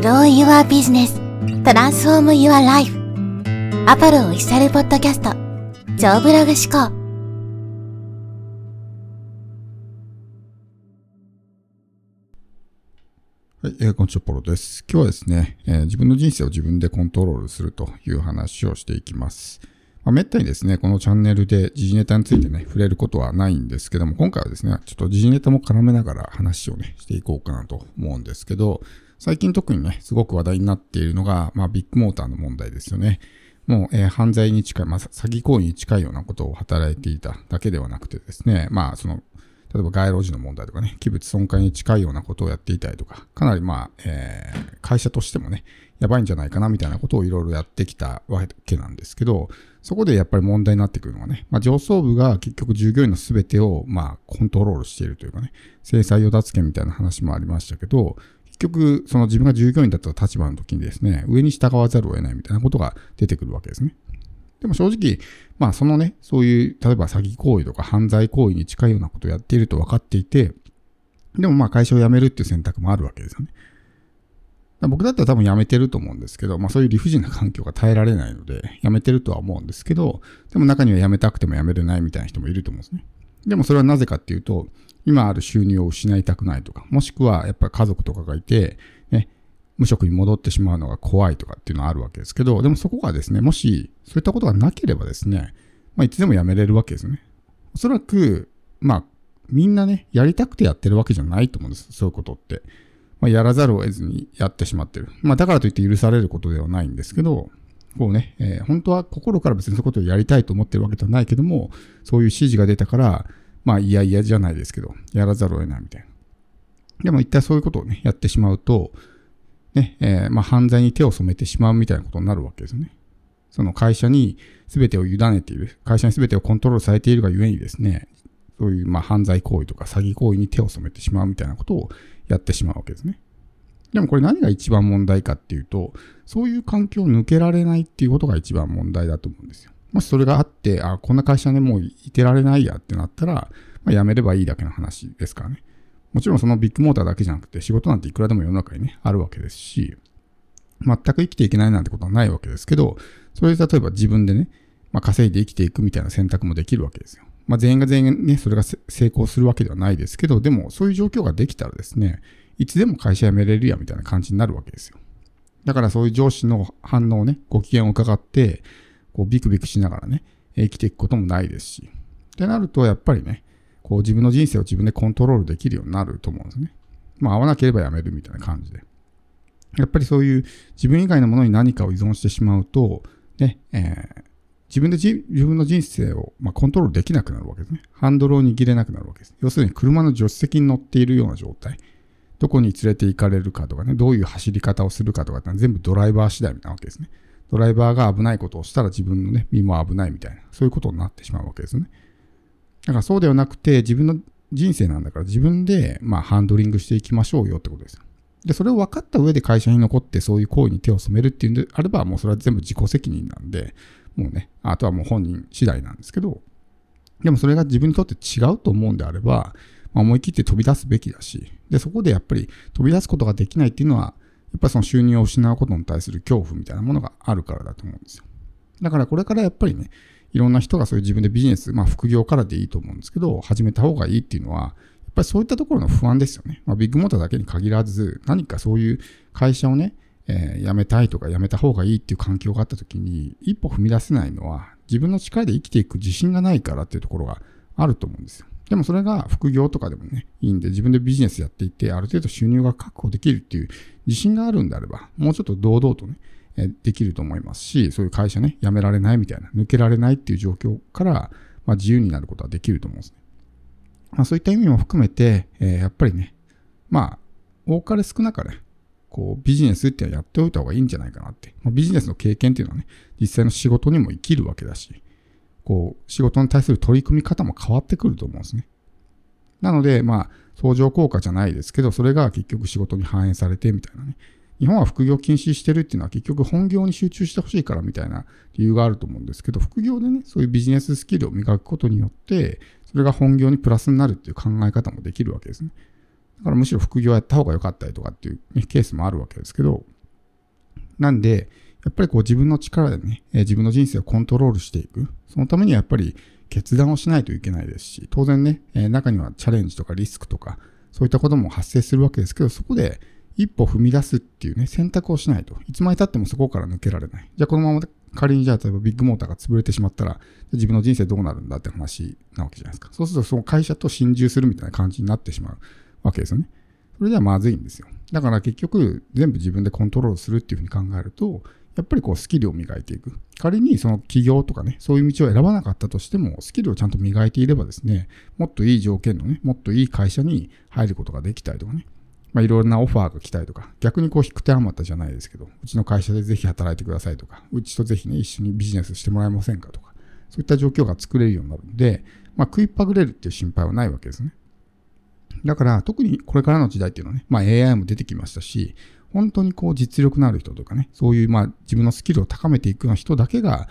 Grow Your Business Transform Your Life アポロオフィシャルポッドキャスト超ブログ思考はい、えー、こんにちは、ポロです。今日はですね、えー、自分の人生を自分でコントロールするという話をしていきます。まあ、めったにですね、このチャンネルで時事ネタについてね、触れることはないんですけども、今回はですね、ちょっと時事ネタも絡めながら話をね、していこうかなと思うんですけど、最近特にね、すごく話題になっているのが、まあ、ビッグモーターの問題ですよね。もう、えー、犯罪に近い、まあ、詐欺行為に近いようなことを働いていただけではなくてですね、まあ、その、例えば街路樹の問題とかね、器物損壊に近いようなことをやっていたりとか、かなりまあ、えー、会社としてもね、やばいんじゃないかなみたいなことをいろいろやってきたわけなんですけど、そこでやっぱり問題になってくるのはね、まあ、上層部が結局従業員の全てをまあコントロールしているというかね、制裁を脱けみたいな話もありましたけど、局、その自分が従業員だった立場の時にですね、上に従わざるを得ないみたいなことが出てくるわけですね。でも正直、まあそのね、そういう、例えば詐欺行為とか犯罪行為に近いようなことをやっていると分かっていて、でもまあ会社を辞めるっていう選択もあるわけですよね。僕だったら多分辞めてると思うんですけど、まあそういう理不尽な環境が耐えられないので、辞めてるとは思うんですけど、でも中には辞めたくても辞めれないみたいな人もいると思うんですね。でもそれはなぜかっていうと、今ある収入を失いたくないとか、もしくはやっぱり家族とかがいて、ね、無職に戻ってしまうのが怖いとかっていうのはあるわけですけど、でもそこがですね、もしそういったことがなければですね、まあいつでも辞めれるわけですね。おそらく、まあみんなね、やりたくてやってるわけじゃないと思うんです。そういうことって。まあ、やらざるを得ずにやってしまってる。まあだからといって許されることではないんですけど、こうね、えー、本当は心から別にそういうことをやりたいと思ってるわけではないけども、そういう指示が出たから、まあ、いやいやじゃないですけど、やらざるを得ないみたいな。でも一体そういうことをね、やってしまうと、ね、えー、まあ、犯罪に手を染めてしまうみたいなことになるわけですよね。その会社に全てを委ねている、会社に全てをコントロールされているがゆえにですね、そういうまあ犯罪行為とか詐欺行為に手を染めてしまうみたいなことをやってしまうわけですね。でもこれ何が一番問題かっていうと、そういう環境を抜けられないっていうことが一番問題だと思うんですよ。もしそれがあって、あ、こんな会社でもういてられないやってなったら、まあ、辞めればいいだけの話ですからね。もちろんそのビッグモーターだけじゃなくて仕事なんていくらでも世の中にね、あるわけですし、全く生きていけないなんてことはないわけですけど、それで例えば自分でね、まあ、稼いで生きていくみたいな選択もできるわけですよ。まあ、全員が全員ね、それが成功するわけではないですけど、でもそういう状況ができたらですね、いつでも会社辞めれるやみたいな感じになるわけですよ。だからそういう上司の反応をね、ご機嫌を伺って、こうビクビクしながらね、生きていくこともないですし。ってなると、やっぱりね、こう自分の人生を自分でコントロールできるようになると思うんですね。まあ合わなければやめるみたいな感じで。やっぱりそういう自分以外のものに何かを依存してしまうと、ね、えー、自分で自分の人生を、まあ、コントロールできなくなるわけですね。ハンドルを握れなくなるわけです。要するに車の助手席に乗っているような状態。どこに連れて行かれるかとかね、どういう走り方をするかとかって全部ドライバー次第なわけですね。ドライバーが危ないことをしたら自分のね、身も危ないみたいな、そういうことになってしまうわけですね。だからそうではなくて、自分の人生なんだから自分で、まあ、ハンドリングしていきましょうよってことです。で、それを分かった上で会社に残ってそういう行為に手を染めるっていうんであれば、もうそれは全部自己責任なんで、もうね、あとはもう本人次第なんですけど、でもそれが自分にとって違うと思うんであれば、まあ、思い切って飛び出すべきだし、で、そこでやっぱり飛び出すことができないっていうのは、やっぱりその収入を失うことに対する恐怖みたいなものがあるからだと思うんですよ。だからこれからやっぱりね、いろんな人がそういう自分でビジネス、まあ副業からでいいと思うんですけど、始めた方がいいっていうのは、やっぱりそういったところの不安ですよね。まあビッグモーターだけに限らず、何かそういう会社をね、えー、辞めたいとか辞めた方がいいっていう環境があった時に、一歩踏み出せないのは、自分の力で生きていく自信がないからっていうところがあると思うんですよ。でもそれが副業とかでもね、いいんで、自分でビジネスやっていって、ある程度収入が確保できるっていう自信があるんであれば、もうちょっと堂々とね、できると思いますし、そういう会社ね、辞められないみたいな、抜けられないっていう状況から、まあ、自由になることはできると思うんですね。まあ、そういった意味も含めて、えー、やっぱりね、まあ、多かれ少なかれ、こう、ビジネスっていうのはやっておいた方がいいんじゃないかなって。まあ、ビジネスの経験っていうのはね、実際の仕事にも生きるわけだし、こう、仕事に対する取り組み方も変わってくると思うんですね。なので、まあ、相乗効果じゃないですけど、それが結局仕事に反映されてみたいなね。日本は副業禁止してるっていうのは結局本業に集中してほしいからみたいな理由があると思うんですけど、副業でね、そういうビジネススキルを磨くことによって、それが本業にプラスになるっていう考え方もできるわけですね。だからむしろ副業やった方が良かったりとかっていう、ね、ケースもあるわけですけど、なんで、やっぱりこう自分の力でね、え自分の人生をコントロールしていく。そのためにはやっぱり決断をしないといけないですし、当然ね、え中にはチャレンジとかリスクとか、そういったことも発生するわけですけど、そこで一歩踏み出すっていうね、選択をしないといつまで経ってもそこから抜けられない。じゃあこのまま仮にじゃあ例えばビッグモーターが潰れてしまったら、自分の人生どうなるんだって話なわけじゃないですか。そうするとその会社と心中するみたいな感じになってしまうわけですよね。それではまずいんですよ。だから結局全部自分でコントロールするっていうふうに考えると、やっぱりこうスキルを磨いていく。仮にその企業とかね、そういう道を選ばなかったとしても、スキルをちゃんと磨いていればですね、もっといい条件のね、もっといい会社に入ることができたりとかね、まあ、いろんなオファーが来たりとか、逆にこう引く手余ったじゃないですけど、うちの会社でぜひ働いてくださいとか、うちとぜひね、一緒にビジネスしてもらえませんかとか、そういった状況が作れるようになるんで、まあ、食いっぱぐれるっていう心配はないわけですね。だから、特にこれからの時代っていうのはね、まあ AI も出てきましたし、本当にこう実力のある人とかね、そういうまあ自分のスキルを高めていくような人だけが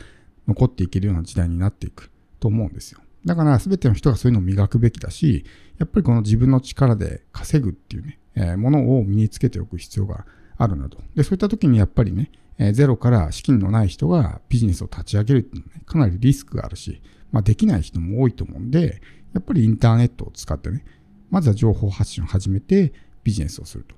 残っていけるような時代になっていくと思うんですよ。だから全ての人がそういうのを磨くべきだし、やっぱりこの自分の力で稼ぐっていうね、えー、ものを身につけておく必要があるなと。で、そういった時にやっぱりね、えー、ゼロから資金のない人がビジネスを立ち上げるっていうのはね、かなりリスクがあるし、まあできない人も多いと思うんで、やっぱりインターネットを使ってね、まずは情報発信を始めてビジネスをすると。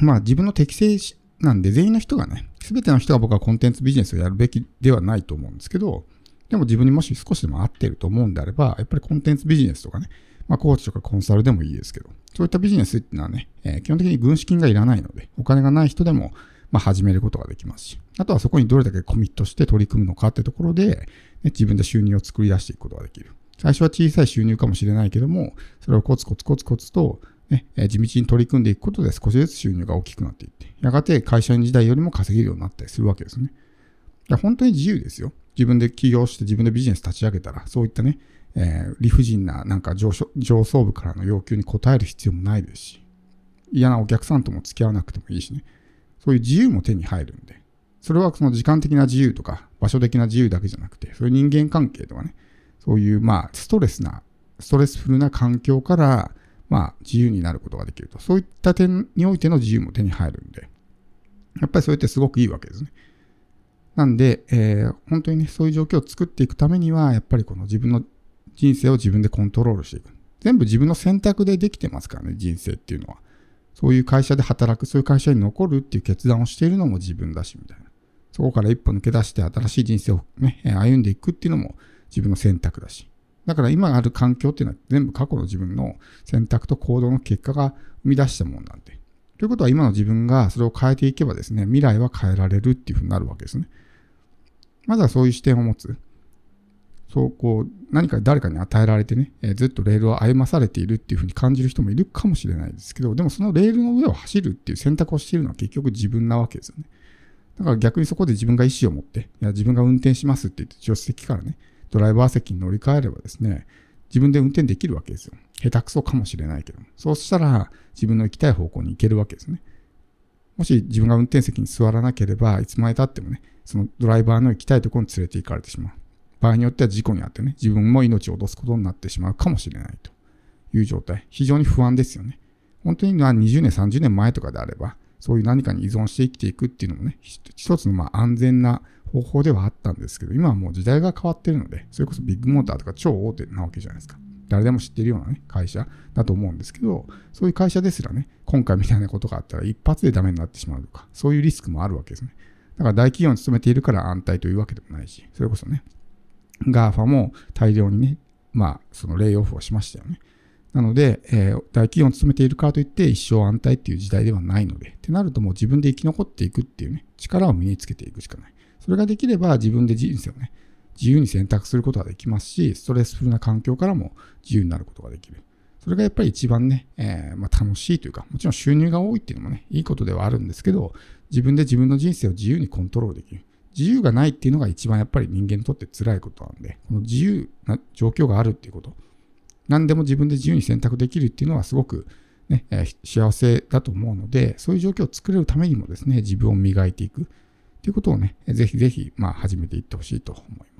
まあ自分の適性なんで全員の人がね、すべての人が僕はコンテンツビジネスをやるべきではないと思うんですけど、でも自分にもし少しでも合ってると思うんであれば、やっぱりコンテンツビジネスとかね、まあコーチとかコンサルでもいいですけど、そういったビジネスっていうのはね、えー、基本的に軍資金がいらないので、お金がない人でも、まあ始めることができますし、あとはそこにどれだけコミットして取り組むのかってところで、ね、自分で収入を作り出していくことができる。最初は小さい収入かもしれないけども、それをコツコツコツコツと、ね、地道に取り組んでいくことで少しずつ収入が大きくなっていって、やがて会社員時代よりも稼げるようになったりするわけですね。いや本当に自由ですよ。自分で起業して自分でビジネス立ち上げたら、そういったね、えー、理不尽ななんか上上層部からの要求に応える必要もないですし、嫌なお客さんとも付き合わなくてもいいしね、そういう自由も手に入るんで、それはその時間的な自由とか場所的な自由だけじゃなくて、そういう人間関係とかね、そういうまあストレスな、ストレスフルな環境からまあ自由になることができると。そういった点においての自由も手に入るんで、やっぱりそれってすごくいいわけですね。なんで、えー、本当にね、そういう状況を作っていくためには、やっぱりこの自分の人生を自分でコントロールしていく。全部自分の選択でできてますからね、人生っていうのは。そういう会社で働く、そういう会社に残るっていう決断をしているのも自分だし、みたいな。そこから一歩抜け出して新しい人生をね、歩んでいくっていうのも自分の選択だし。だから今ある環境っていうのは全部過去の自分の選択と行動の結果が生み出したものなんで。ということは今の自分がそれを変えていけばですね、未来は変えられるっていうふうになるわけですね。まずはそういう視点を持つ。そうこう何か誰かに与えられてね、えー、ずっとレールを歩まされているっていうふうに感じる人もいるかもしれないですけど、でもそのレールの上を走るっていう選択をしているのは結局自分なわけですよね。だから逆にそこで自分が意思を持って、いや自分が運転しますって言って助手席からね、ドライバー席に乗り換えればですね、自分で運転できるわけですよ。下手くそかもしれないけど。そうしたら自分の行きたい方向に行けるわけですね。もし自分が運転席に座らなければ、いつまで経ってもね、そのドライバーの行きたいところに連れて行かれてしまう。場合によっては事故にあってね、自分も命を落とすことになってしまうかもしれないという状態。非常に不安ですよね。本当に20年、30年前とかであれば、そういう何かに依存して生きていくっていうのもね、一つのま安全な方法ではあったんですけど、今はもう時代が変わってるので、それこそビッグモーターとか超大手なわけじゃないですか。誰でも知ってるようなね、会社だと思うんですけど、そういう会社ですらね、今回みたいなことがあったら一発でダメになってしまうとか、そういうリスクもあるわけですね。だから大企業に勤めているから安泰というわけでもないし、それこそね、GAFA も大量にね、まあ、そのレイオフをしましたよね。なので、えー、大企業に勤めているからといって一生安泰っていう時代ではないので、ってなるともう自分で生き残っていくっていうね、力を身につけていくしかない。それができれば自分で人生をね、自由に選択することができますし、ストレスフルな環境からも自由になることができる。それがやっぱり一番ね、えー、まあ、楽しいというか、もちろん収入が多いっていうのもね、いいことではあるんですけど、自分で自分の人生を自由にコントロールできる。自由がないっていうのが一番やっぱり人間にとって辛いことなんで、この自由な状況があるっていうこと、何でも自分で自由に選択できるっていうのはすごくね、え、幸せだと思うので、そういう状況を作れるためにもですね、自分を磨いていくっていうことをね、ぜひぜひ、まあ、始めていってほしいと思います。